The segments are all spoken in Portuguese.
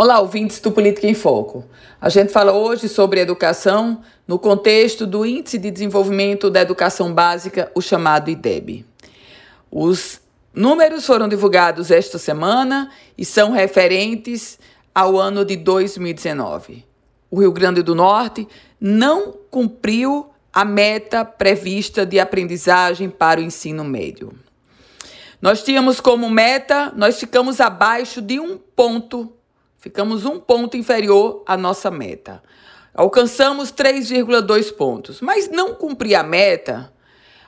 Olá, ouvintes do Política em Foco. A gente fala hoje sobre educação no contexto do Índice de Desenvolvimento da Educação Básica, o chamado IDEB. Os números foram divulgados esta semana e são referentes ao ano de 2019. O Rio Grande do Norte não cumpriu a meta prevista de aprendizagem para o ensino médio. Nós tínhamos como meta, nós ficamos abaixo de um ponto Ficamos um ponto inferior à nossa meta. Alcançamos 3,2 pontos, mas não cumprir a meta,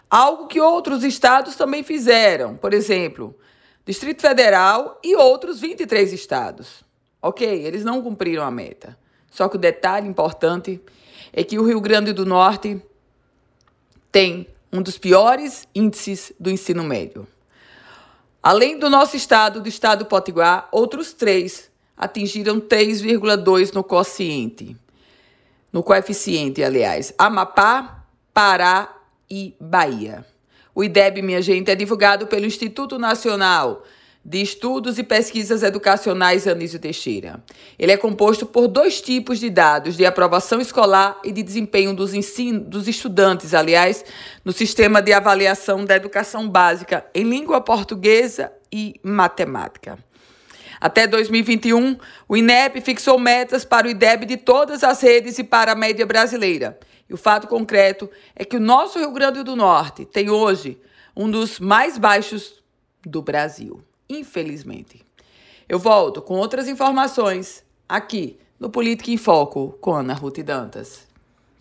algo que outros estados também fizeram. Por exemplo, Distrito Federal e outros 23 estados. Ok, eles não cumpriram a meta. Só que o detalhe importante é que o Rio Grande do Norte tem um dos piores índices do ensino médio. Além do nosso estado, do estado do Potiguar, outros três atingiram 3,2 no quociente. No coeficiente, aliás. Amapá, Pará e Bahia. O IDEB, minha gente, é divulgado pelo Instituto Nacional de Estudos e Pesquisas Educacionais Anísio Teixeira. Ele é composto por dois tipos de dados, de aprovação escolar e de desempenho dos, ensino, dos estudantes, aliás, no sistema de avaliação da educação básica em língua portuguesa e matemática. Até 2021, o INEP fixou metas para o IDEB de todas as redes e para a média brasileira. E o fato concreto é que o nosso Rio Grande do Norte tem hoje um dos mais baixos do Brasil, infelizmente. Eu volto com outras informações aqui no Política em Foco com Ana Ruth Dantas.